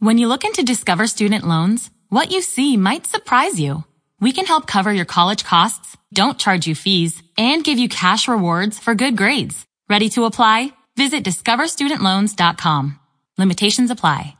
When you look into Discover Student Loans, what you see might surprise you. We can help cover your college costs, don't charge you fees, and give you cash rewards for good grades. Ready to apply? Visit discoverstudentloans.com. Limitations apply.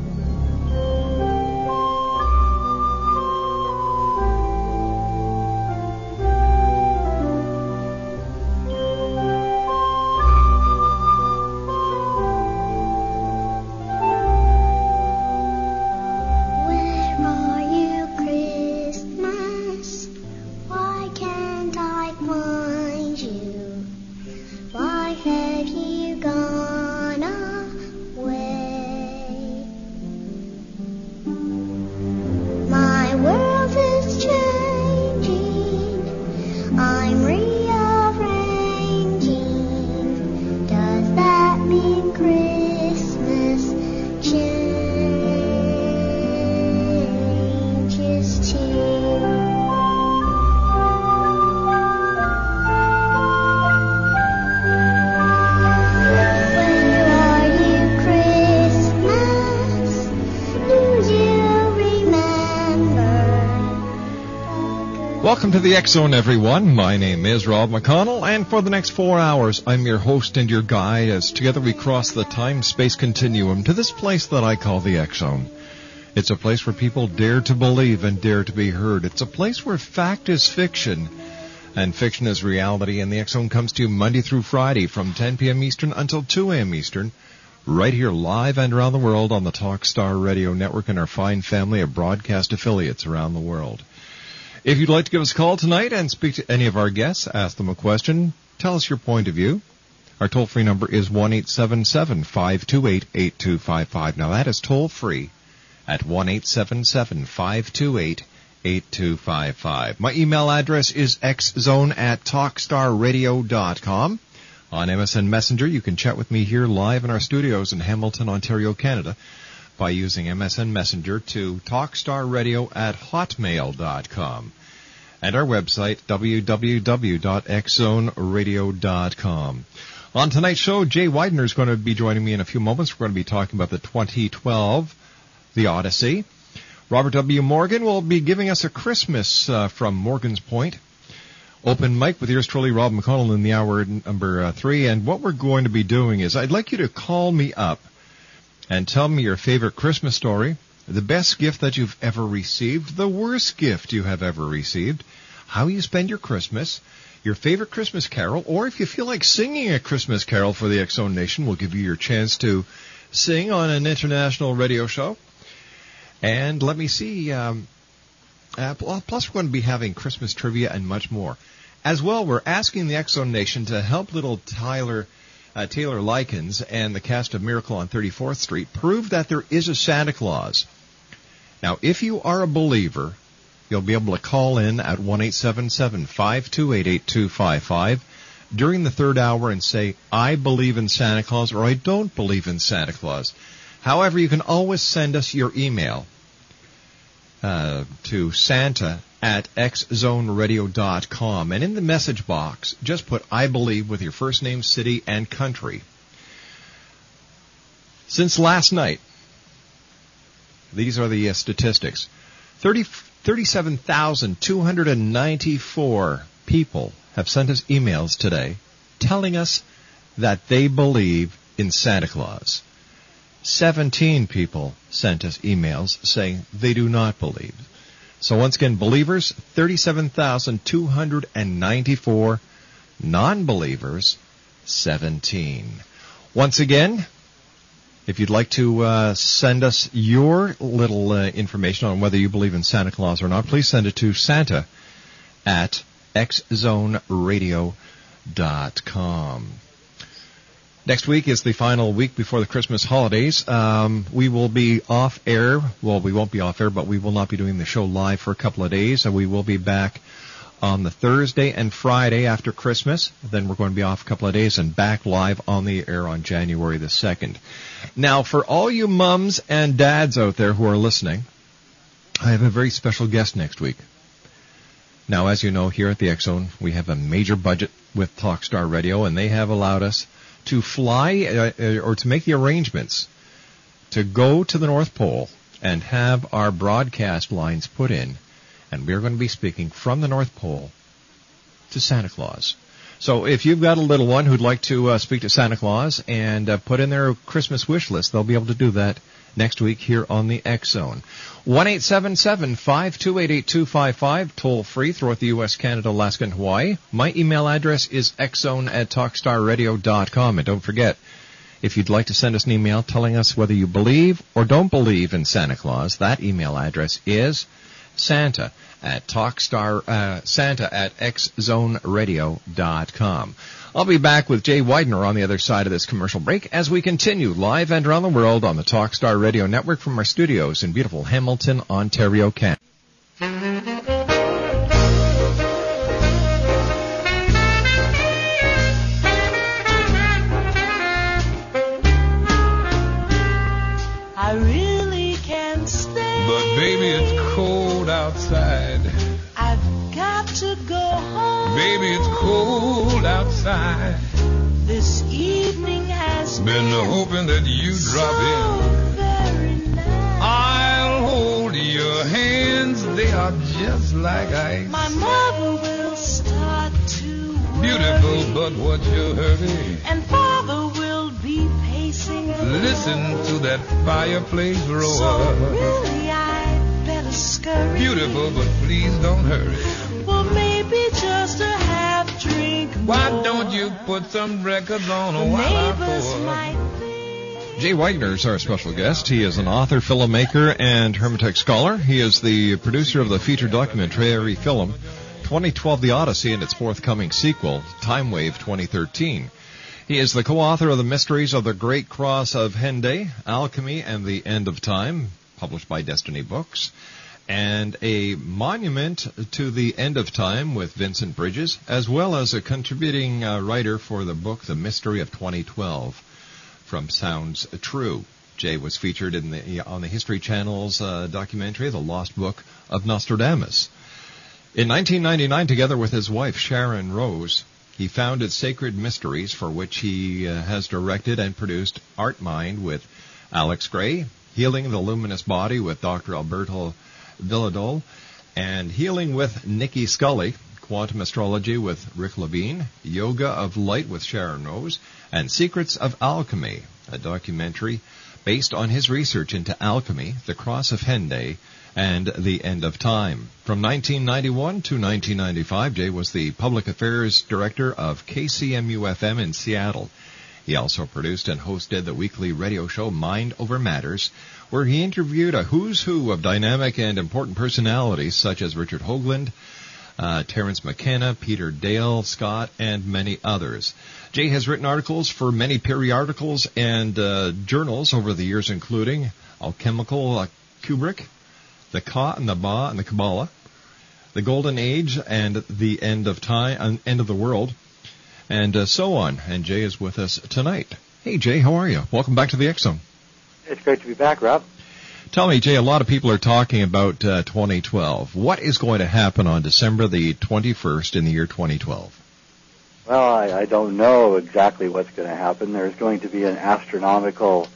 The Zone, everyone. My name is Rob McConnell, and for the next four hours, I'm your host and your guide as together we cross the time-space continuum to this place that I call the Zone. It's a place where people dare to believe and dare to be heard. It's a place where fact is fiction and fiction is reality, and the Zone comes to you Monday through Friday from 10 p.m. Eastern until 2 a.m. Eastern, right here live and around the world on the Talkstar Radio Network and our fine family of broadcast affiliates around the world. If you'd like to give us a call tonight and speak to any of our guests, ask them a question, tell us your point of view. Our toll free number is 1 877 528 8255. Now that is toll free at 1 877 528 8255. My email address is xzone at talkstarradio.com. On MSN Messenger, you can chat with me here live in our studios in Hamilton, Ontario, Canada by using MSN Messenger to talkstarradio at hotmail.com and our website www.xzoneradio.com. On tonight's show, Jay Weidner is going to be joining me in a few moments. We're going to be talking about the 2012, The Odyssey. Robert W. Morgan will be giving us a Christmas uh, from Morgan's Point. Open mic with yours truly, Rob McConnell, in the hour number uh, three. And what we're going to be doing is I'd like you to call me up and tell me your favorite Christmas story, the best gift that you've ever received, the worst gift you have ever received, how you spend your Christmas, your favorite Christmas carol, or if you feel like singing a Christmas carol for the Zone Nation, we'll give you your chance to sing on an international radio show. And let me see. Um, uh, plus, we're going to be having Christmas trivia and much more. As well, we're asking the Zone Nation to help little Tyler uh, Taylor Likens and the cast of Miracle on 34th Street prove that there is a Santa Claus. Now, if you are a believer, you'll be able to call in at 1-877-528-8255 during the third hour and say, I believe in Santa Claus or I don't believe in Santa Claus. However, you can always send us your email uh, to Santa at xzoneradio.com. And in the message box, just put I believe with your first name, city, and country. Since last night, these are the uh, statistics. 30, 37,294 people have sent us emails today telling us that they believe in Santa Claus. 17 people sent us emails saying they do not believe. So once again, believers, 37,294. Non-believers, 17. Once again, if you'd like to uh, send us your little uh, information on whether you believe in Santa Claus or not, please send it to Santa at xzoneradio.com. Next week is the final week before the Christmas holidays. Um, we will be off air. Well, we won't be off air, but we will not be doing the show live for a couple of days. And we will be back on the Thursday and Friday after Christmas. Then we're going to be off a couple of days and back live on the air on January the 2nd. Now, for all you mums and dads out there who are listening, I have a very special guest next week. Now, as you know, here at the Zone, we have a major budget with Talkstar Radio, and they have allowed us to fly uh, uh, or to make the arrangements to go to the North Pole and have our broadcast lines put in, and we're going to be speaking from the North Pole to Santa Claus. So if you've got a little one who'd like to uh, speak to Santa Claus and uh, put in their Christmas wish list, they'll be able to do that next week here on the X Zone. One eight seven seven five two eight eight two five five, toll free throughout the U.S., Canada, Alaska, and Hawaii. My email address is xzone at talkstarradio.com. And don't forget, if you'd like to send us an email telling us whether you believe or don't believe in Santa Claus, that email address is Santa at Talkstar, uh, Santa at xzoneradio.com. I'll be back with Jay Weidner on the other side of this commercial break as we continue live and around the world on the Talkstar Radio Network from our studios in beautiful Hamilton, Ontario, Canada. I really can't stay. But baby, it's cold outside. I've got to go home. Baby, it's cold outside. This evening has Been hoping that you drop so in. very nice. I'll hold your hands. They are just like ice. My mother will start to worry. Beautiful, but what's your hurry? And father will be pacing. Listen to that fireplace roar. So really, I better scurry. Beautiful, but please don't hurry. Why don't you put some records on The while I neighbors pour? might think. Jay Weidner is our special guest. He is an author, filmmaker, and Hermetic scholar. He is the producer of the feature documentary film 2012 The Odyssey and its forthcoming sequel, Time Wave 2013. He is the co-author of The Mysteries of the Great Cross of Hendaye, Alchemy and the End of Time, published by Destiny Books, and a monument to the end of time with Vincent Bridges, as well as a contributing uh, writer for the book The Mystery of 2012 from Sounds True. Jay was featured in the on the History Channel's uh, documentary The Lost Book of Nostradamus. In 1999, together with his wife Sharon Rose, he founded Sacred Mysteries, for which he uh, has directed and produced Art Mind with Alex Grey, Healing the Luminous Body with Dr. Alberto Villoldo, and Healing with Nicki Scully, Quantum Astrology with Rick Levine, Yoga of Light with Sharon Rose, and Secrets of Alchemy, a documentary based on his research into alchemy, the cross of Hendaye, and the end of time. From 1991 to 1995, Jay was the public affairs director of KCMU-FM in Seattle. He also produced and hosted the weekly radio show Mind Over Matters, where he interviewed a who's who of dynamic and important personalities such as Richard Hoagland, uh, Terence McKenna, Peter Dale, Scott, and many others. Jay has written articles for many periodicals and uh, journals over the years, including Alchemical uh, Kubrick, The Ka and the Ba and the Kabbalah, The Golden Age and the End of Time, uh, End of the World, and uh, so on. And Jay is with us tonight. Hey Jay, how are you? Welcome back to the Zone. It's great to be back, Rob. Tell me, Jay, a lot of people are talking about uh, 2012. What is going to happen on December the 21st in the year 2012? Well, I, I don't know exactly what's going to happen. There's going to be an astronomical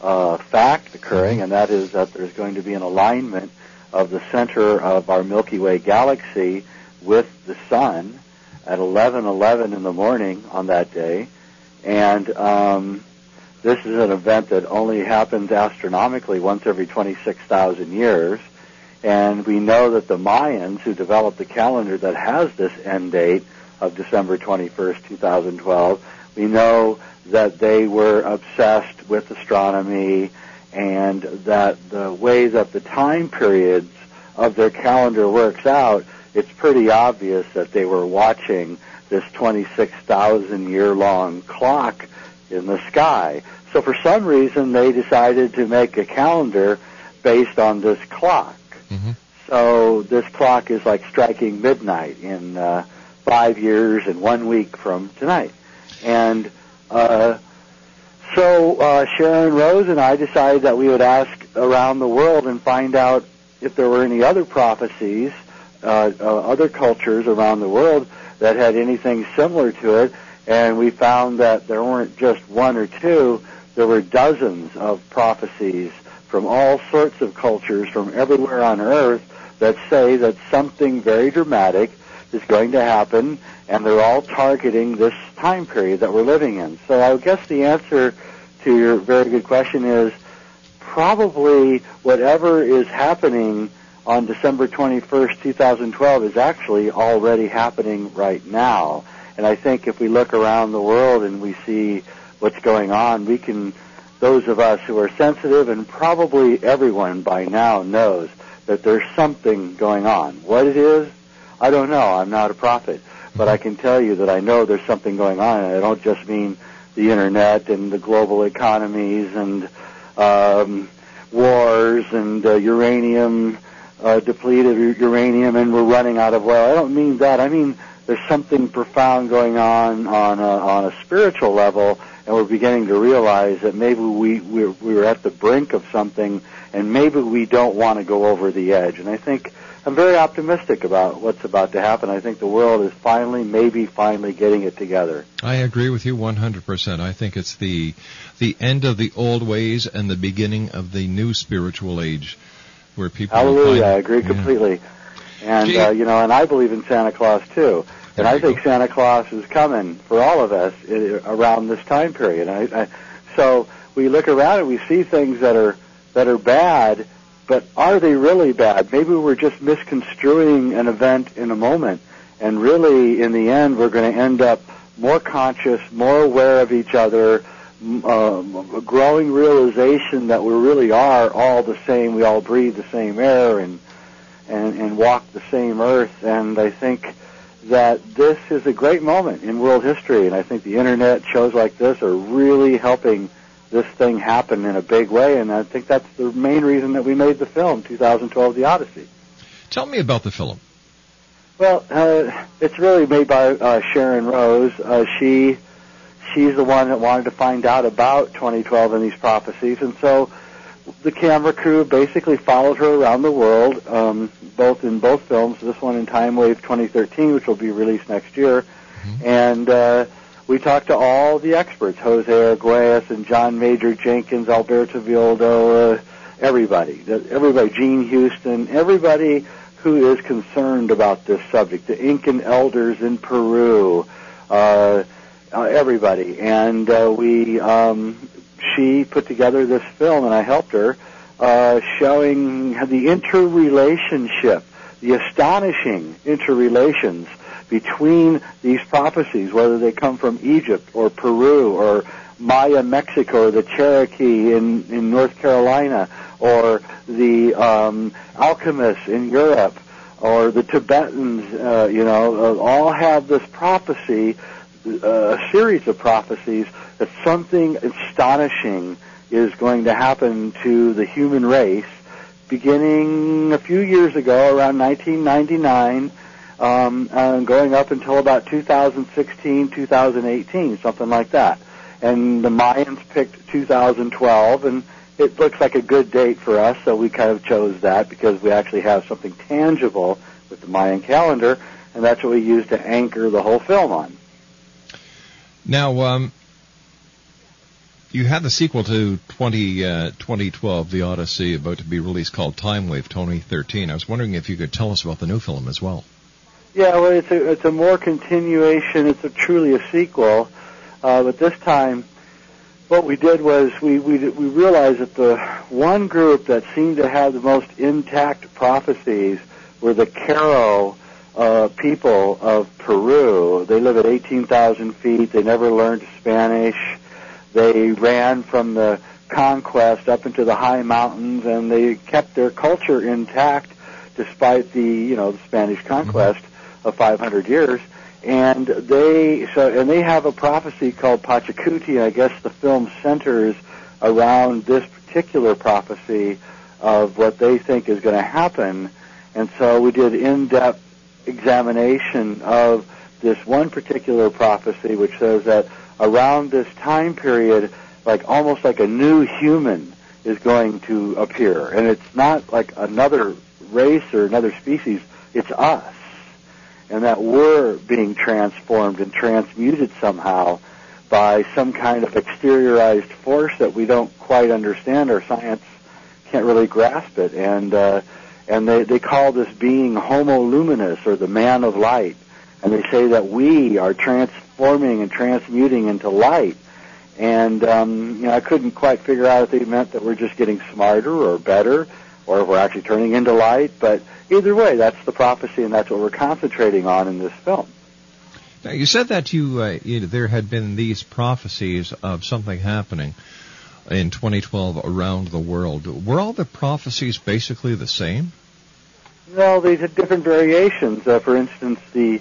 uh, fact occurring, and that is that there's going to be an alignment of the center of our Milky Way galaxy with the sun at 11:11 in the morning on that day, and um, this is an event that only happens astronomically once every 26,000 years. And we know that the Mayans, who developed the calendar that has this end date of December 21st, 2012, we know that they were obsessed with astronomy and that the way that the time periods of their calendar works out, it's pretty obvious that they were watching this 26,000 year long clock in the sky. So for some reason they decided to make a calendar based on this clock. Mm-hmm. So this clock is like striking midnight in uh, five years and one week from tonight. And uh, so uh, Sharon Rose and I decided that we would ask around the world and find out if there were any other prophecies, uh, uh, other cultures around the world that had anything similar to it. And we found that there weren't just one or two, there were dozens of prophecies from all sorts of cultures from everywhere on earth that say that something very dramatic is going to happen and they're all targeting this time period that we're living in. So I guess the answer to your very good question is probably whatever is happening on December 21st, 2012 is actually already happening right now. And I think if we look around the world and we see what's going on, we can, those of us who are sensitive and probably everyone by now knows that there's something going on. What it is, I don't know. I'm not a prophet. But I can tell you that I know there's something going on, and I don't just mean the internet and the global economies and um, wars and uh, uranium, uh, depleted uranium, and we're running out of oil. I don't mean that. I mean there's something profound going on on a, on a spiritual level, and we're beginning to realize that maybe we we're, we're at the brink of something, and maybe we don't want to go over the edge. And I think I'm very optimistic about what's about to happen. I think the world is finally, maybe finally, getting it together. I agree with you 100%. I think it's the the end of the old ways and the beginning of the new spiritual age, where people. Hallelujah! find- I agree Yeah. completely. And Gee. uh, you know, and I believe in Santa Claus too. And I think go. Santa Claus is coming for all of us around this time period. I, I, so we look around and we see things that are that are bad, but are they really bad? Maybe we're just misconstruing an event in a moment, and really, in the end, we're going to end up more conscious, more aware of each other, um, a growing realization that we really are all the same. We all breathe the same air and and, and walk the same earth. And I think that this is a great moment in world history. And I think the internet shows like this are really helping this thing happen in a big way. And I think that's the main reason that we made the film 2012: The Odyssey. Tell me about the film. Well, uh, it's really made by uh, Sharon Rose. Uh, she she's the one that wanted to find out about 2012 and these prophecies, and so the camera crew basically followed her around the world, um, both in both films. This one in Time Wave 2013, which will be released next year, and uh, we talked to all the experts: Jose Arguelles and John Major Jenkins, Alberto Villoldo, uh, everybody, everybody, Jean Houston, everybody who is concerned about this subject, the Incan elders in Peru, uh, uh, everybody, and uh, we, um, she put together this film, and I helped her, uh, showing the interrelationship, the astonishing interrelations between these prophecies, whether they come from Egypt or Peru or Maya Mexico or the Cherokee in, in North Carolina or the um, alchemists in Europe or the Tibetans, uh, you know, uh, all have this prophecy, a series of prophecies that something astonishing is going to happen to the human race beginning a few years ago, around 1999, um, and going up until about 2016, 2018, something like that. And the Mayans picked 2012, and it looks like a good date for us, so we kind of chose that because we actually have something tangible with the Mayan calendar, and that's what we use to anchor the whole film on. Now, um, you had the sequel to 20, uh, 2012, The Odyssey, about to be released called Time Wave 2013. I was wondering if you could tell us about the new film as well. Yeah, well, it's a it's a more continuation. It's a truly a sequel, uh, but this time, what we did was we we we realized that the one group that seemed to have the most intact prophecies were the Q'ero uh, people of Peru. They live at 18,000 feet. They never learned Spanish. They ran from the conquest up into the high mountains, and they kept their culture intact despite the you know the Spanish conquest of 500 years. And they so and they have a prophecy called Pachacuti. I guess the film centers around this particular prophecy of what they think is going to happen. And so we did in-depth examination of this one particular prophecy, which says that around this time period, like almost like a new human is going to appear, and it's not like another race or another species; it's us, and that we're being transformed and transmuted somehow by some kind of exteriorized force that we don't quite understand. Our science can't really grasp it, and uh, and they they call this being Homo luminous or the man of light, and they say that we are transforming and transmuting into light. And um, you know, I couldn't quite figure out if they meant that we're just getting smarter or better, or if we're actually turning into light. But either way, that's the prophecy, and that's what we're concentrating on in this film. Now, you said that you, uh, you there had been these prophecies of something happening in 2012 around the world. Were all the prophecies basically the same? No, they had different variations. Uh, for instance, the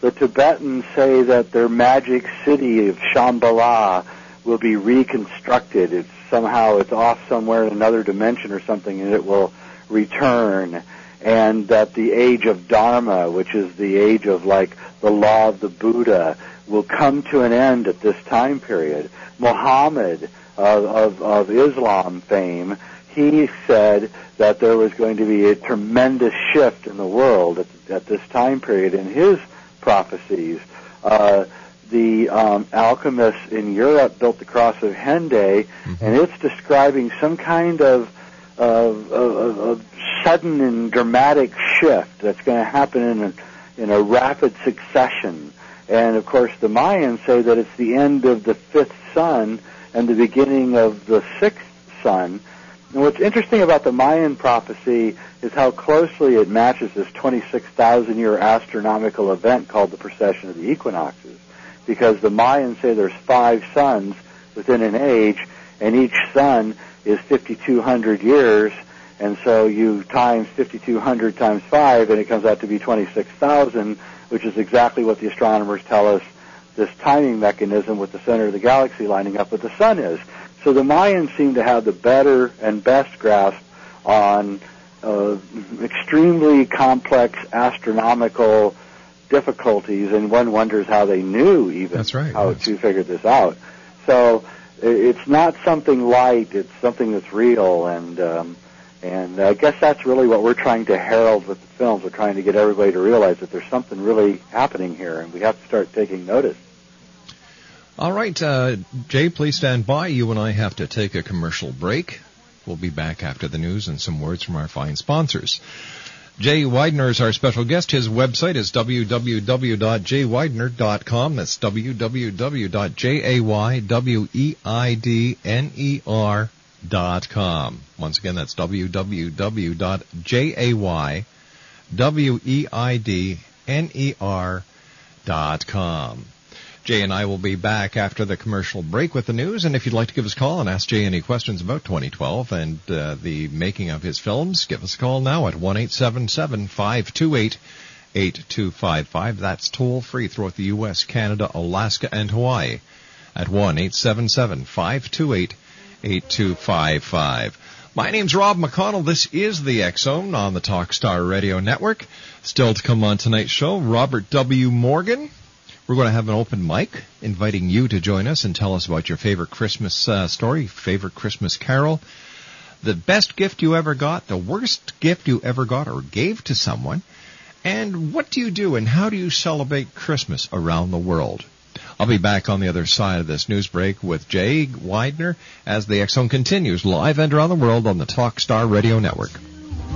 the Tibetans say that their magic city of Shambhala will be reconstructed. It's somehow it's off somewhere in another dimension or something, and it will return. And that the age of Dharma, which is the age of like the law of the Buddha, will come to an end at this time period. Muhammad of, of, of Islam fame, he said that there was going to be a tremendous shift in the world at, at this time period in his prophecies. Uh, the um, alchemists in Europe built the cross of Hendaye, and it's describing some kind of, of, of, of sudden and dramatic shift that's going to happen in a, in a rapid succession. And of course, the Mayans say that it's the end of the fifth sun and the beginning of the sixth sun. And what's interesting about the Mayan prophecy is how closely it matches this 26,000 year astronomical event called the precession of the equinoxes. Because the Mayans say there's five suns within an age, and each sun is 5,200 years, and so you times 5,200 times 5, and it comes out to be 26,000, which is exactly what the astronomers tell us this timing mechanism with the center of the galaxy lining up with the sun is. So the Mayans seem to have the better and best grasp on uh, extremely complex astronomical difficulties, and one wonders how they knew even That's right, how to figure this out. So it's not something light; it's something that's real, and um, and I guess that's really what we're trying to herald with the films. We're trying to get everybody to realize that there's something really happening here, and we have to start taking notice. All right, uh, Jay, please stand by. You and I have to take a commercial break. We'll be back after the news and some words from our fine sponsors. Jay Weidner is our special guest. His website is www.jayweidner.com. That's www.jayweidner.com. Once again, that's www.jayweidner.com. Jay and I will be back after the commercial break with the news. And if you'd like to give us a call and ask Jay any questions about 2012 and uh, the making of his films, give us a call now at 1 528 8255. That's toll free throughout the U.S., Canada, Alaska, and Hawaii at 1 528 8255. My name's Rob McConnell. This is the Zone on the Talkstar Radio Network. Still to come on tonight's show, Robert W. Morgan. We're going to have an open mic inviting you to join us and tell us about your favorite Christmas uh, story, favorite Christmas carol. the best gift you ever got, the worst gift you ever got or gave to someone, and what do you do and how do you celebrate Christmas around the world? I'll be back on the other side of this news break with Jay Weidner as the X Zone continues live and around the world on the Talkstar Radio Network.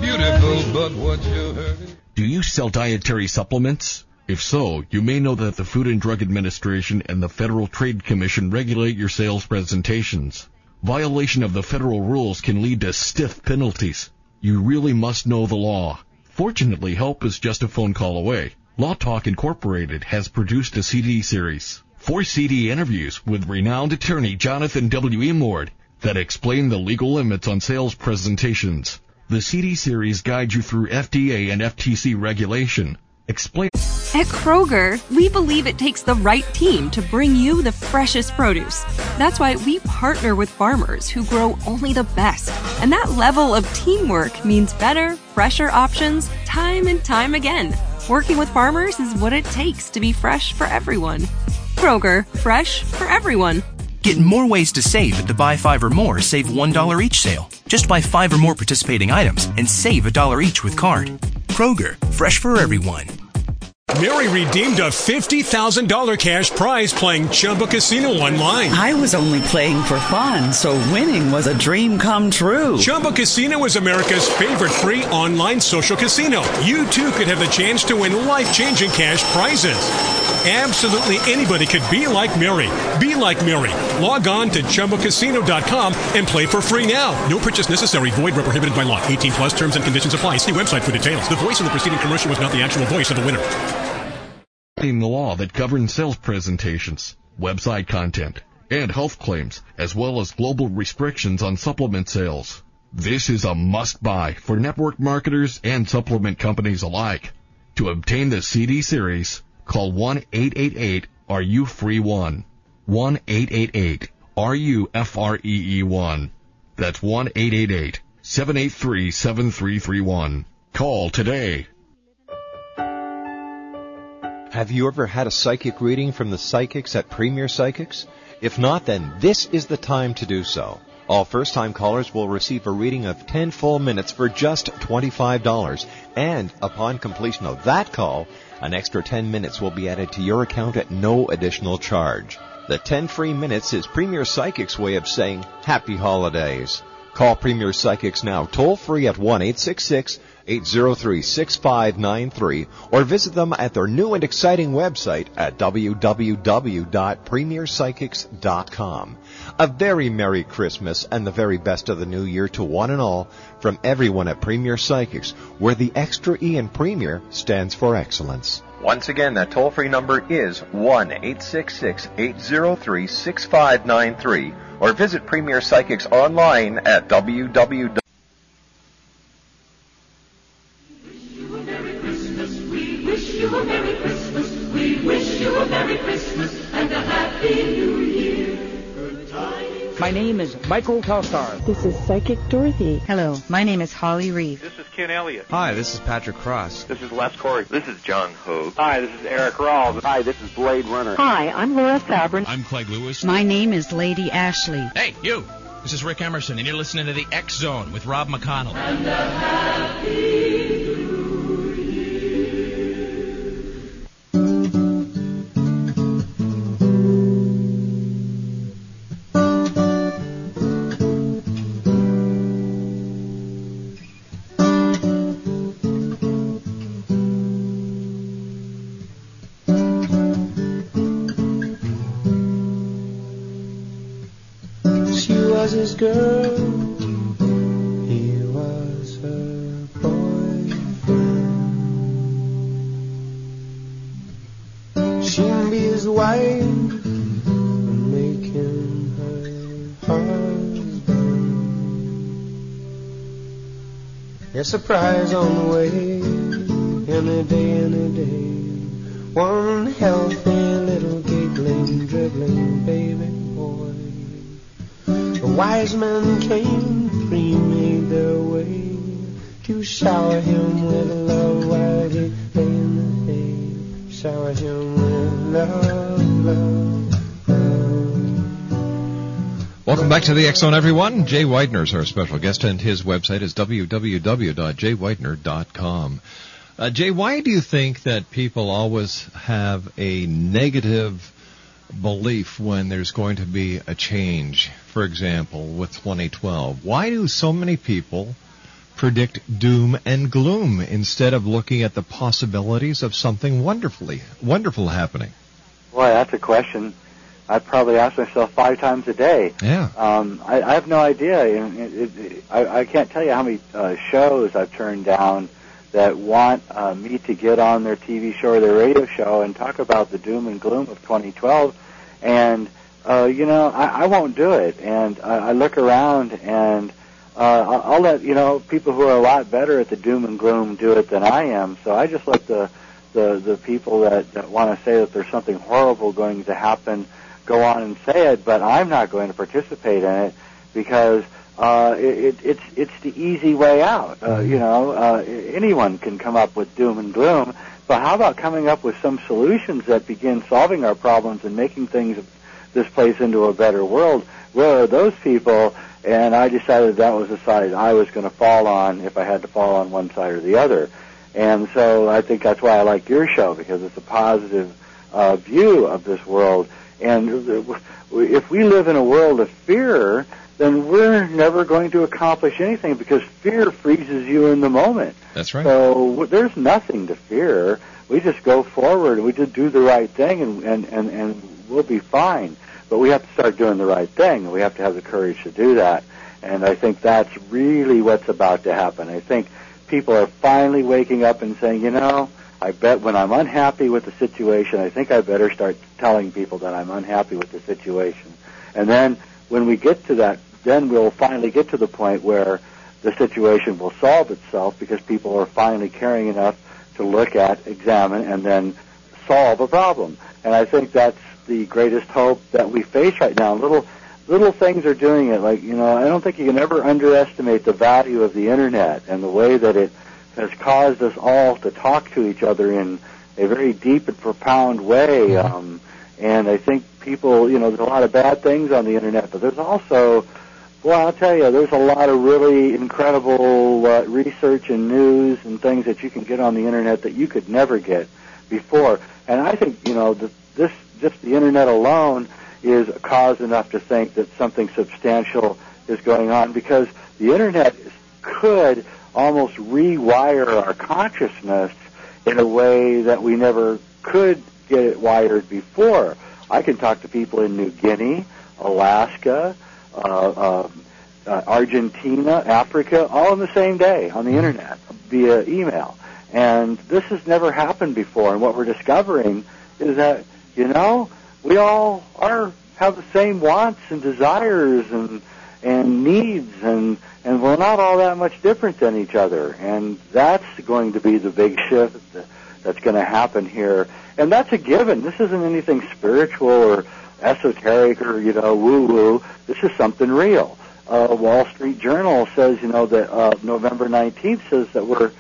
Beautiful, but what you heard. Do you sell dietary supplements? If so, you may know that the Food and Drug Administration and the Federal Trade Commission regulate your sales presentations. Violation of the federal rules can lead to stiff penalties. You really must know the law. Fortunately, help is just a phone call away. Law Talk Incorporated has produced a CD series, four CD interviews with renowned attorney Jonathan W. E. Mord that explain the legal limits on sales presentations. The CD series guides you through FDA and FTC regulation. Explain. At Kroger, we believe it takes the right team to bring you the freshest produce. That's why we partner with farmers who grow only the best. And that level of teamwork means better, fresher options time and time again. Working with farmers is what it takes to be fresh for everyone. Kroger, fresh for everyone. Get more ways to save at the Buy Five or More Save $1 each sale. Just buy five or more participating items and save a dollar each with card. Kroger, fresh for everyone. Mary redeemed a $50,000 cash prize playing Chumba Casino online. I was only playing for fun, so winning was a dream come true. Chumba Casino is America's favorite free online social casino. You too could have the chance to win life changing cash prizes. Absolutely anybody could be like Mary. Be like Mary. Log on to ChumbaCasino.com and play for free now. No purchase necessary. Void where prohibited by law. 18 plus terms and conditions apply. See website for details. The voice in the preceding commercial was not the actual voice of the winner. In the law that governs sales presentations, website content, and health claims, as well as global restrictions on supplement sales. This is a must buy for network marketers and supplement companies alike. To obtain the CD series, call 1-888-RU-FREE-1. 1-888-RU-F-R-E-E-1. That's 1-888-783-7331. Call today. Have you ever had a psychic reading from the psychics at Premier Psychics? If not, then this is the time to do so. All first time callers will receive a reading of 10 full minutes for just $25. And upon completion of that call, an extra 10 minutes will be added to your account at no additional charge. The 10 free minutes is Premier Psychics' way of saying happy holidays. Call Premier Psychics now toll free at 1 866 803 6593 or visit them at their new and exciting website at www.premierpsychics.com. A very Merry Christmas and the very best of the new year to one and all from everyone at Premier Psychics, where the extra E in Premier stands for excellence. Once again, that toll free number is 1 803 6593 or visit Premier Psychics online at www. Is Michael Telstar. This is Psychic Dorothy. Hello, my name is Holly Reeve. This is Ken Elliott. Hi, this is Patrick Cross. This is Les Corey. This is John Hogue. Hi, this is Eric Rawls. Hi, this is Blade Runner. Hi, I'm Laura Sabrin. I'm Craig Lewis. My name is Lady Ashley. Hey, you. This is Rick Emerson, and you're listening to the X Zone with Rob McConnell. Surprise on the way, any day, any day. One healthy little giggling, dribbling baby boy. The wise men came, three made their way to shower him with love while he lay in the hay. Shower him with love, love, Welcome back to the Zone, everyone. Jay Weidner is our special guest, and his website is www.jayweidner.com. Uh, Jay, why do you think that people always have a negative belief when there's going to be a change? For example, with 2012, why do so many people predict doom and gloom instead of looking at the possibilities of something wonderfully wonderful happening? Boy, that's a question I probably ask myself five times a day. Yeah. Um, I, I have no idea. It, it, it, I, I can't tell you how many uh, shows I've turned down that want uh, me to get on their TV show or their radio show and talk about the doom and gloom of 2012. And, uh, you know, I, I won't do it. And I, I look around and uh, I'll, I'll let, you know, people who are a lot better at the doom and gloom do it than I am. So I just let the, the, the people that, that want to say that there's something horrible going to happen go on and say it, but I'm not going to participate in it because uh, it, it's it's the easy way out. Uh, you know, uh, anyone can come up with doom and gloom, but how about coming up with some solutions that begin solving our problems and making things this place into a better world? Where are those people? And I decided that was the side I was going to fall on if I had to fall on one side or the other. And so I think that's why I like your show because it's a positive uh, view of this world and if we live in a world of fear, then we're never going to accomplish anything because fear freezes you in the moment. That's right. So there's nothing to fear. We just go forward. And we just do the right thing, and and and, and we'll be fine. But we have to start doing the right thing, and we have to have the courage to do that. And I think that's really what's about to happen. I think people are finally waking up and saying, you know, I bet when I'm unhappy with the situation, I think I better start telling people that I'm unhappy with the situation. And then when we get to that, then we'll finally get to the point where the situation will solve itself because people are finally caring enough to look at, examine, and then solve a problem. And I think that's the greatest hope that we face right now. Little little things are doing it. Like you know, I don't think you can ever underestimate the value of the internet and the way that it has caused us all to talk to each other in a very deep and profound way. Um, and I think people, you know, there's a lot of bad things on the internet, but there's also, well, I'll tell you, there's a lot of really incredible uh, research and news and things that you can get on the internet that you could never get before. And I think, you know, the, this just the internet alone is cause enough to think that something substantial is going on because the internet could almost rewire our consciousness in a way that we never could get it wired before. I can talk to people in New Guinea, Alaska, uh, uh, uh, Argentina, Africa, all in the same day on the internet via email. And this has never happened before. And what we're discovering is that, you know, we all are have the same wants and desires and and needs and and we're not all that much different than each other. And that's going to be the big shift that's going to happen here. And that's a given. This isn't anything spiritual or esoteric or you know woo woo this is something real. Uh, Wall Street Journal says you know that uh, November 19th says that we're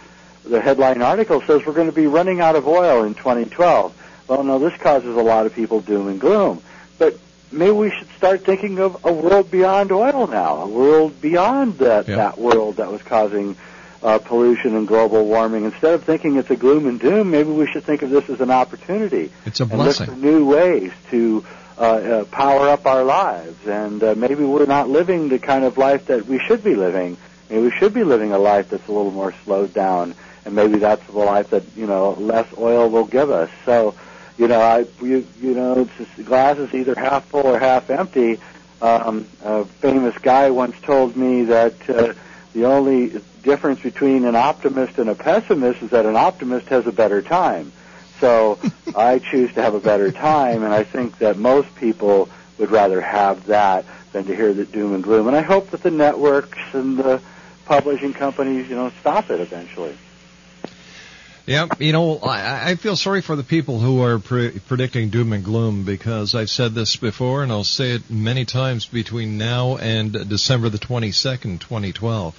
the headline article says we're going to be running out of oil in 2012 well no this causes a lot of people doom and gloom. But maybe we should start thinking of a world beyond oil now, a world beyond that Yeah. that world that was causing uh, pollution and global warming. Instead of thinking it's a gloom and doom, maybe we should think of this as an opportunity It's a and look blessing. for new ways to uh, uh, power up our lives. And uh, maybe we're not living the kind of life that we should be living. Maybe we should be living a life that's a little more slowed down, and maybe that's the life that you know less oil will give us. So you know, I you you know, it's just, the glass is either half full or half empty. Um, a famous guy once told me that uh, the only difference between an optimist and a pessimist is that an optimist has a better time. So I choose to have a better time, and I think that most people would rather have that than to hear the doom and gloom. And I hope that the networks and the publishing companies, you know, stop it eventually. Yeah, you know, I, I feel sorry for the people who are pre- predicting doom and gloom because I've said this before and I'll say it many times between now and December the 22nd, 2012.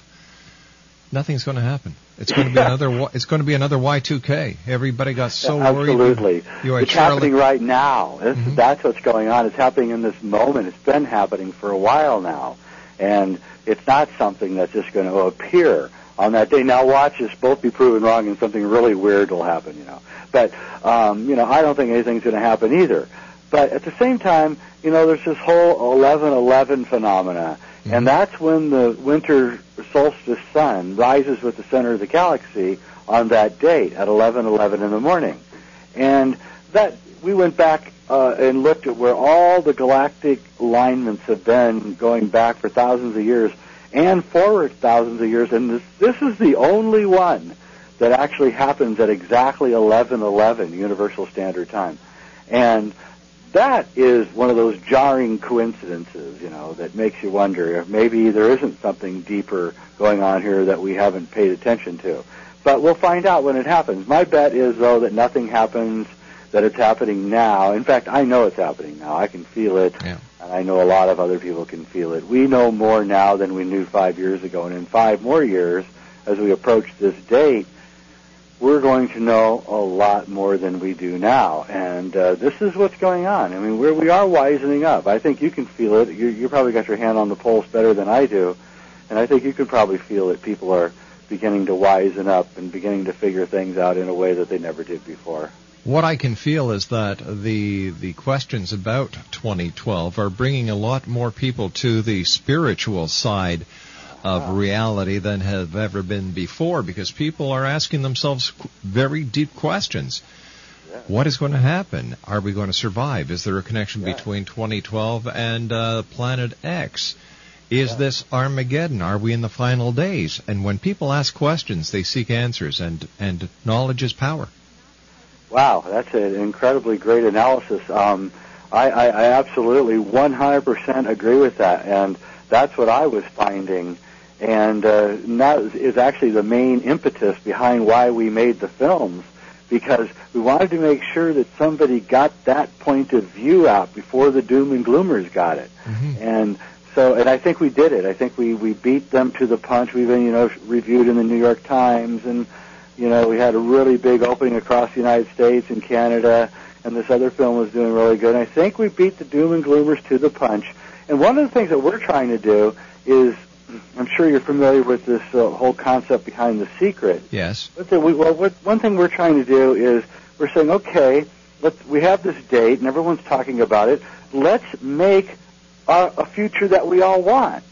Nothing's going to happen. It's going to be another. It's going to be another Y2K. Everybody got so worried. Absolutely. You had it's happening right now. This, mm-hmm. That's what's going on. It's happening in this moment. It's been happening for a while now. And it's not something that's just going to appear on that day. Now watch us both be proven wrong and something really weird will happen, you know. But, um, you know, I don't think anything's going to happen either. But at the same time, you know, there's this whole 11-11 phenomena. And that's when the winter solstice sun rises with the center of the galaxy on that date at 11:11 in the morning. And that we went back uh, and looked at where all the galactic alignments have been going back for thousands of years and forward thousands of years, and this this is the only one that actually happens at exactly 11:11 Universal Standard Time, and that is one of those jarring coincidences, you know, that makes you wonder if maybe there isn't something deeper going on here that we haven't paid attention to. But we'll find out when it happens. My bet is, though, that nothing happens, that it's happening now. In fact, I know it's happening now. I can feel it, and I know a lot of other people can feel it. We know more now than we knew five years ago, and in five more years, as we approach this date, we're going to know a lot more than we do now. And uh, this is what's going on. I mean, we're, we are wisening up. I think you can feel it. You, you probably got your hand on the pulse better than I do. And I think you can probably feel it. People are beginning to wisen up and beginning to figure things out in a way that they never did before. What I can feel is that the the questions about 2012 are bringing a lot more people to the spiritual side of reality than have ever been before because people are asking themselves very deep questions. What is going to happen? Are we going to survive? Is there a connection between 2012 and uh, Planet X? Is this Armageddon? Are we in the final days? And when people ask questions, they seek answers, and and knowledge is power. Wow, that's an incredibly great analysis. Um, I, I, I absolutely 100% agree with that, and that's what I was finding, and uh, that is- is actually the main impetus behind why we made the films, because we wanted to make sure that somebody got that point of view out before the doom and gloomers got it, and so, and I think we did it. I think we we beat them to the punch. We've been, you know, reviewed in the New York Times and you know, we had a really big opening across the United States and Canada, and this other film was doing really good. And I think we beat the doom and gloomers to the punch. And one of the things that we're trying to do is, I'm sure you're familiar with this uh, whole concept behind the secret. Yes. But the, we, well, what, one thing we're trying to do is we're saying, okay, let's, we have this date, and everyone's talking about it. Let's make a, a future that we all want.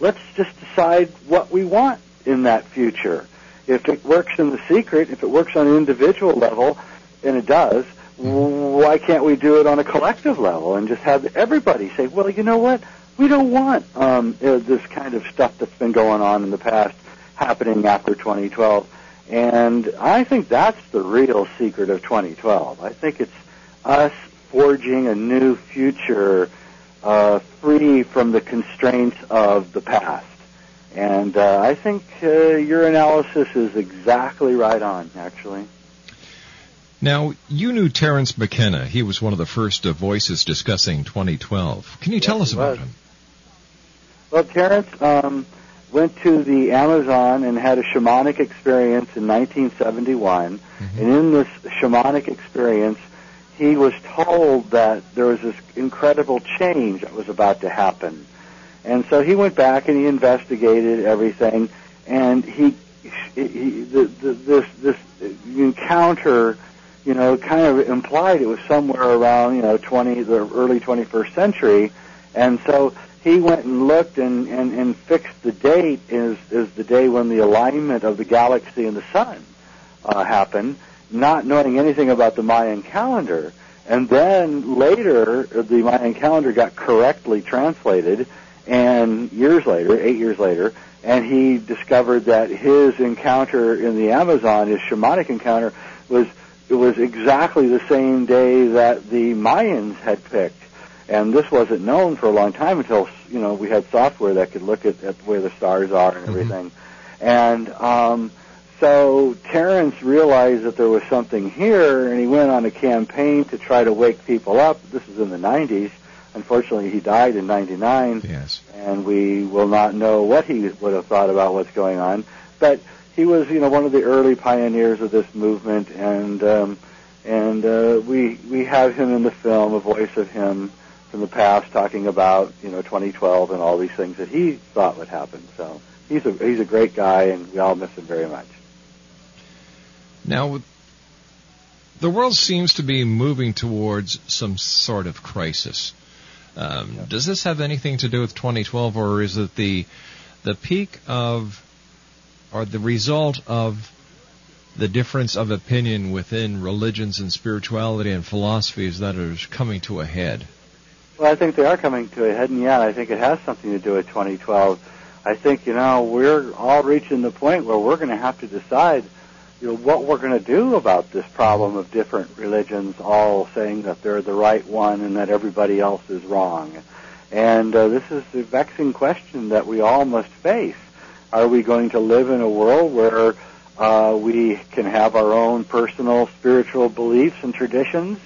Let's just decide what we want in that future. If it works in the secret, if it works on an individual level, and it does, why can't we do it on a collective level and just have everybody say, well, you know what? We don't want um, uh, this kind of stuff that's been going on in the past happening after 2012. And I think that's the real secret of 2012. I think it's us forging a new future uh, free from the constraints of the past. And uh, I think uh, your analysis is exactly right on, actually. Now, you knew Terence McKenna. He was one of the first uh, voices discussing 2012. Can you tell us about was. him? Well, Terence um, went to the Amazon and had a shamanic experience in 1971. And in this shamanic experience, he was told that there was this incredible change that was about to happen. And so he went back and he investigated everything, and he, he the, the, this this encounter, you know, kind of implied it was somewhere around you know 20 the early 21st century, and so he went and looked and, and, and fixed the date is is the day when the alignment of the galaxy and the sun uh, happened, not knowing anything about the Mayan calendar. And then later, the Mayan calendar got correctly translated, and years later, eight years later, and he discovered that his encounter in the Amazon, his shamanic encounter, was it was exactly the same day that the Mayans had picked. And this wasn't known for a long time until you know we had software that could look at, at where the stars are and everything. And um, so Terence realized that there was something here, and he went on a campaign to try to wake people up. This is in the 90s. Unfortunately, he died in 99. Yes. And we will not know what he would have thought about what's going on. But he was, you know, one of the early pioneers of this movement, and um, and uh, we we have him in the film, a voice of him from the past, talking about you know 2012 and all these things that he thought would happen. So he's a he's a great guy, and we all miss him very much. Now, the world seems to be moving towards some sort of crisis. Um, Does this have anything to do with 2012, or is it the the peak of, or the result of the difference of opinion within religions and spirituality and philosophies that is coming to a head? Well, I think they are coming to a head, and yeah, I think it has something to do with 2012. I think you know we're all reaching the point where we're going to have to decide, you know, what we're going to do about this problem of different religions all saying that they're the right one and that everybody else is wrong. And uh, this is a vexing question that we all must face. Are we going to live in a world where uh, we can have our own personal spiritual beliefs and traditions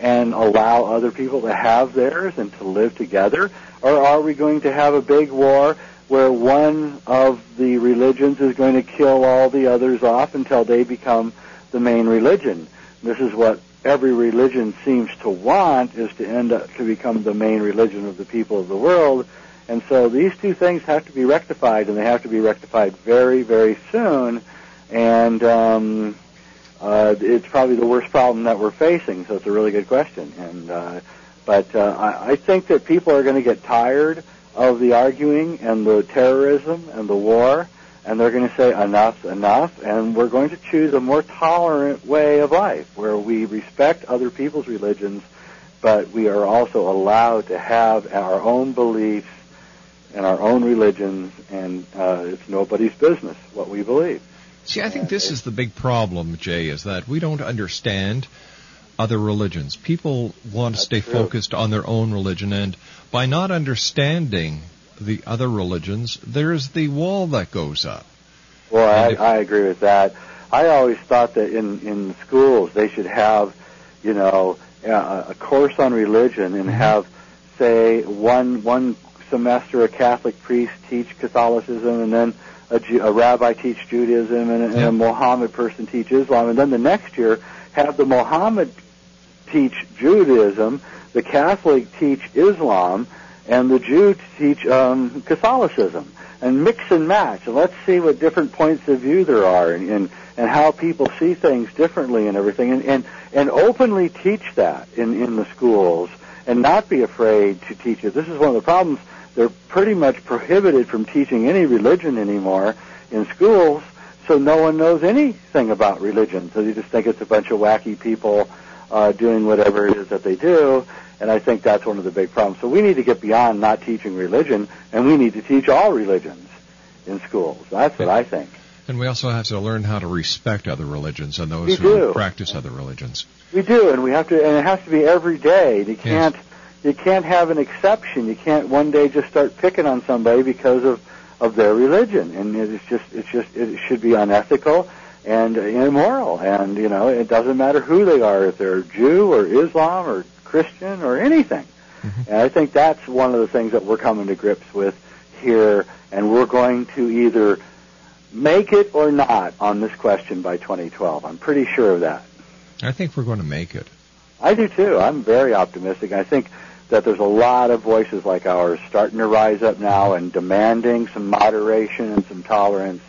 and allow other people to have theirs and to live together? Or are we going to have a big war where one of the religions is going to kill all the others off until they become the main religion? This is what every religion seems to want is to end up to become the main religion of the people of the world. And so these two things have to be rectified, and they have to be rectified very, very soon. And um, uh, it's probably the worst problem that we're facing. So it's a really good question. And uh, but uh, I, I think that people are going to get tired of the arguing and the terrorism and the war, and they're going to say enough's enough, and we're going to choose a more tolerant way of life where we respect other people's religions, but we are also allowed to have our own beliefs and our own religions, and uh, it's nobody's business what we believe. See, I think this is the big problem, Jay, is that we don't understand other religions. People want to stay true. focused on their own religion, and by not understanding the other religions, there's the wall that goes up. Well, I, if- I agree with that. I always thought that in in schools they should have, you know, a, a course on religion and mm-hmm. have, say, one one semester a Catholic priest teach Catholicism, and then a, Ju- a rabbi teach Judaism, and, and Yeah. a Mohammed person teach Islam, and then the next year have the Mohammed teach Judaism, the Catholic teach Islam, and the Jew teach um, Catholicism, and mix and match. And let's see what different points of view there are, and and, and how people see things differently, and everything, and and, and openly teach that in in the schools, and not be afraid to teach it. This is one of the problems. They're pretty much prohibited from teaching any religion anymore in schools, so no one knows anything about religion. So you just think it's a bunch of wacky people uh, doing whatever it is that they do. And I think that's one of the big problems. So we need to get beyond not teaching religion, and we need to teach all religions in schools. That's what I think. And we also have to learn how to respect other religions and those We who do. practice other religions. We do, and we have to, and it has to be every day. You can't, you can't have an exception. You can't one day just start picking on somebody because of of their religion, and it's just, it's just, it should be unethical and immoral. And you know, it doesn't matter who they are, if they're Jew or Islam or Christian or anything. And I think that's one of the things that we're coming to grips with here, and we're going to either make it or not on this question by 2012. I'm pretty sure of that. I think we're going to make it. I do too. I'm very optimistic. I think that there's a lot of voices like ours starting to rise up now and demanding some moderation and some tolerance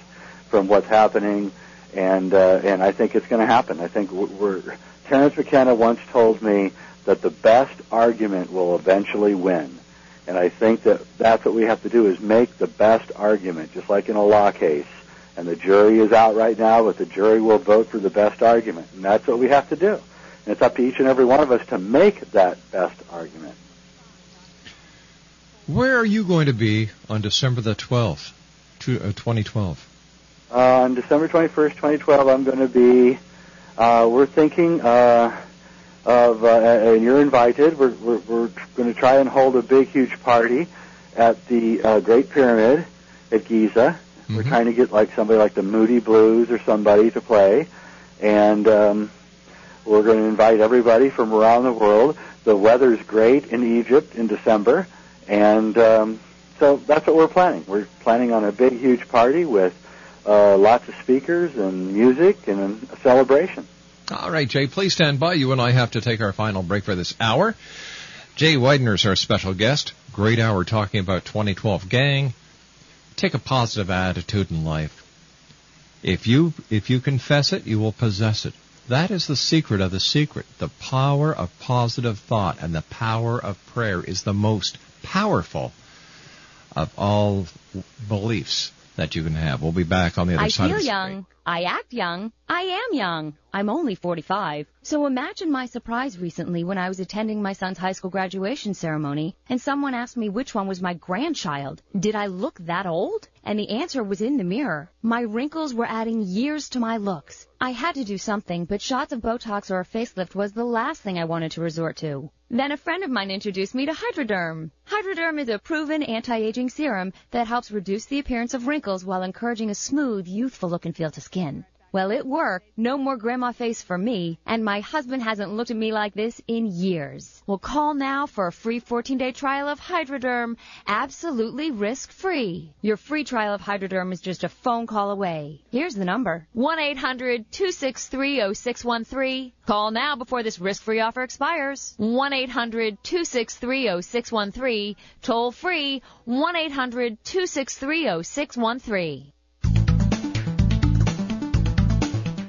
from what's happening, and uh, and I think it's going to happen. I think we're, we're Terence McKenna once told me that the best argument will eventually win, and I think that that's what we have to do is make the best argument, just like in a law case. And the jury is out right now, but the jury will vote for the best argument, and that's what we have to do. And it's up to each and every one of us to make that best argument. Where are you going to be on December the 12th, to, uh, 2012? Uh, on December 21st, 2012, I'm going to be, uh, we're thinking uh, of, uh, and you're invited, we're, we're, we're going to try and hold a big, huge party at the uh, Great Pyramid at Giza. We're trying to get like somebody like the Moody Blues or somebody to play. And um, we're going to invite everybody from around the world. The weather's great in Egypt in December. And um, so that's what we're planning. We're planning on a big, huge party with uh, lots of speakers and music and a celebration. All right, Jay, please stand by. You and I have to take our final break for this hour. Jay Weidner's our special guest. Great hour talking about 2012 gang. Take a positive attitude in life. If you if you confess it, you will possess it. That is the secret of the secret. The power of positive thought and the power of prayer is the most powerful of all beliefs that you can have. We'll be back on the other I side of feel young. I act young. I am young. I'm only 45. So imagine my surprise recently when I was attending my son's high school graduation ceremony and someone asked me which one was my grandchild. Did I look that old? And the answer was in the mirror. My wrinkles were adding years to my looks. I had to do something, but shots of Botox or a facelift was the last thing I wanted to resort to. Then a friend of mine introduced me to Hydroderm. Hydroderm is a proven anti-aging serum that helps reduce the appearance of wrinkles while encouraging a smooth, youthful look and feel to skin. Well, it worked. No more grandma face for me, and my husband hasn't looked at me like this in years. Well, call now for a free 14-day trial of Hydroderm, absolutely risk-free. Your free trial of Hydroderm is just a phone call away. Here's the number. 1-800-263-0613. Call now before this risk-free offer expires. 1-800-263-0613. Toll free. 1-800-263-0613.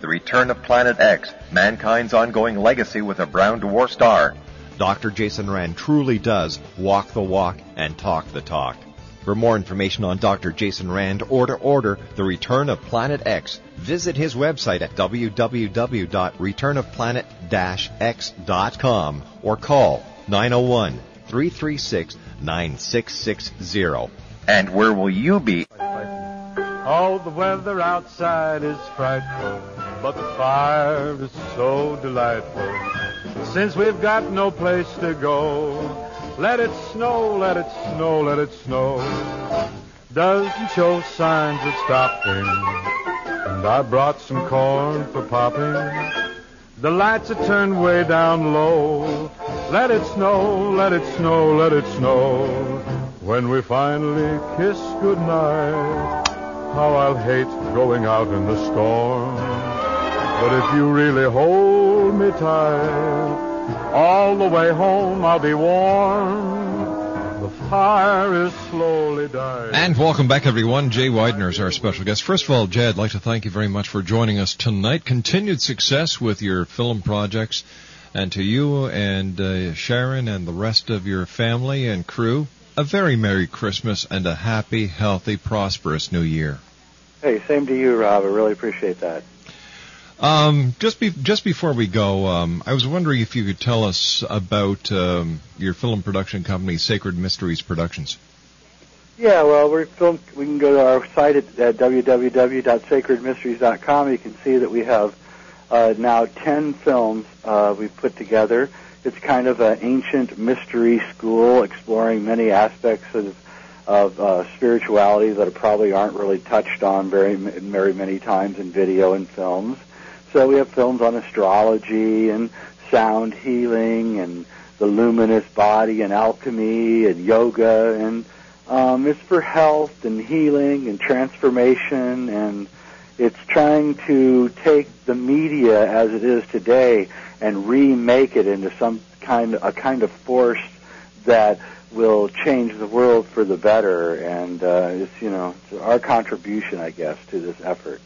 The Return of Planet X, Mankind's Ongoing Legacy with a Brown Dwarf Star. Dr. Jason Rand truly does walk the walk and talk the talk. For more information on Dr. Jason Rand or to order The Return of Planet X, visit his website at www.returnofplanet-x.com or call 901-336-9660. And where will you be? Oh, the weather outside is frightful, but the fire is so delightful. Since we've got no place to go, let it snow, let it snow, let it snow. Doesn't show signs of stopping, and I brought some corn for popping. The lights are turned way down low. Let it snow, let it snow, let it snow. When we finally kiss goodnight, how I'll hate going out in the storm. But if you really hold me tight, all the way home I'll be warm. The fire is slowly dying. And welcome back, everyone. Jay Weidner is our special guest. First of all, Jay, I'd like to thank you very much for joining us tonight. Continued success with your film projects, and to you and uh, Sharon and the rest of your family and crew, a very Merry Christmas and a happy, healthy, prosperous New Year. Hey, same to you, Rob. I really appreciate that. Um, just be, just before we go, um, I was wondering if you could tell us about um, your film production company, Sacred Mysteries Productions. Yeah, well, we're film. We can go to our site at, at www.sacredmysteries.com. You can see that we have uh, now ten films uh, we've put together. It's kind of an ancient mystery school exploring many aspects of of uh, spirituality that probably aren't really touched on very very many times in video and films. So we have films on astrology and sound healing and the luminous body and alchemy and yoga and um, it's for health and healing and transformation and it's trying to take the media as it is today and remake it into some kind a kind of force that will change the world for the better and uh, it's you know it's our contribution I guess to this effort.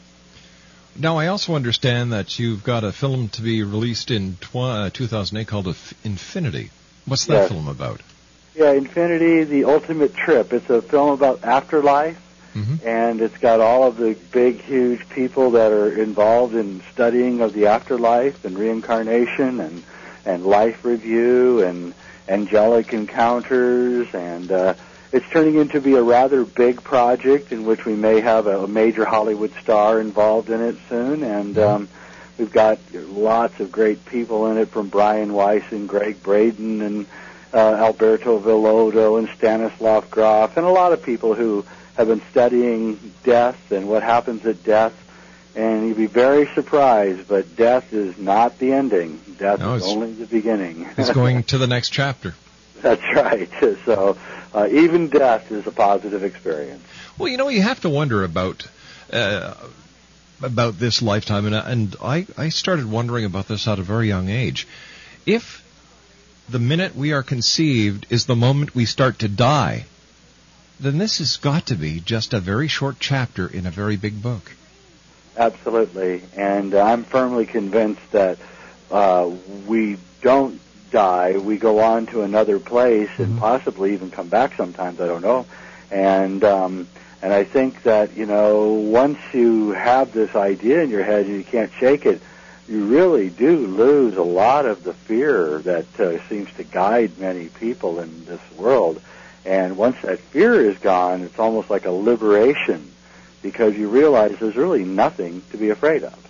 Now, I also understand that you've got a film to be released in tw- uh, 2008 called Infinity. What's that Yes. film about? Yeah, Infinity, the ultimate trip. It's a film about afterlife, and it's got all of the big, huge people that are involved in studying of the afterlife and reincarnation and and life review and angelic encounters and uh, it's turning into be a rather big project in which we may have a, major Hollywood star involved in it soon and um, we've got lots of great people in it, from Brian Weiss and Gregg Braden and uh, Alberto Villoldo and Stanislav Grof, and a lot of people who have been studying death and what happens at death. And you'd be very surprised, but death is not the ending. Death No, is only the beginning. It's going to the next chapter. That's right. So uh, even death is a positive experience. Well, you know, you have to wonder about uh, about this lifetime, and, and I, I started wondering about this at a very young age. If the minute we are conceived is the moment we start to die, then this has got to be just a very short chapter in a very big book. Absolutely, and I'm firmly convinced that uh, we don't die. We go on to another place and possibly even come back sometimes. I don't know, and um, and I think that you know once you have this idea in your head and you can't shake it, you really do lose a lot of the fear that uh, seems to guide many people in this world. And once that fear is gone, it's almost like a liberation because you realize there's really nothing to be afraid of.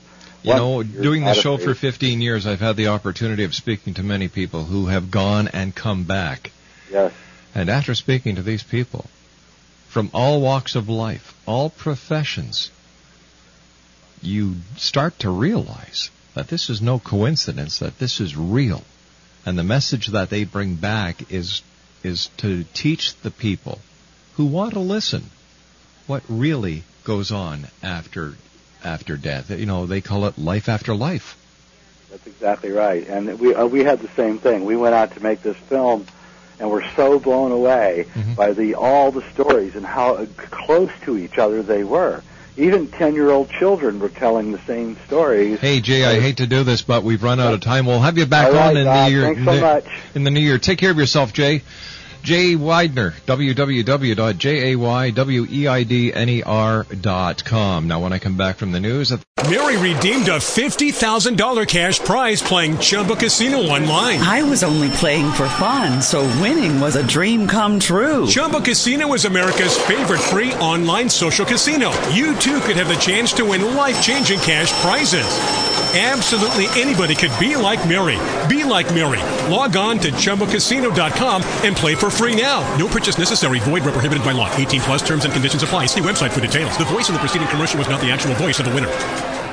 You Once know, you're doing the show for 15 years, I've had the opportunity of speaking to many people who have gone and come back. Yes. And after speaking to these people, from all walks of life, all professions, you start to realize that this is no coincidence, that this is real. And the message that they bring back is, is to teach the people who want to listen what really goes on after, after death. You know, they call it life after life. That's exactly right. And we uh, we had the same thing. We went out to make this film, and we're so blown away Mm-hmm. by the all the stories and how close to each other they were. Even ten-year-old children were telling the same stories. Hey Jay, I hate to do this, but we've run out of time. We'll have you back right, on in Doc. the year. Thanks so much. In the new year. Take care of yourself, Jay. Jay Weidner, www.jayweidner.com. Now, when I come back from the news, at Mary redeemed a $50,000 cash prize playing Chumba Casino online. I was only playing for fun, so winning was a dream come true. Chumba Casino is America's favorite free online social casino. You too could have the chance to win life-changing cash prizes. Absolutely anybody could be like Mary. Be like Mary. Log on to ChumbaCasino.com and play for free now. No purchase necessary. Void where prohibited by law. 18 plus terms and conditions apply. See website for details. The voice in the preceding commercial was not the actual voice of the winner.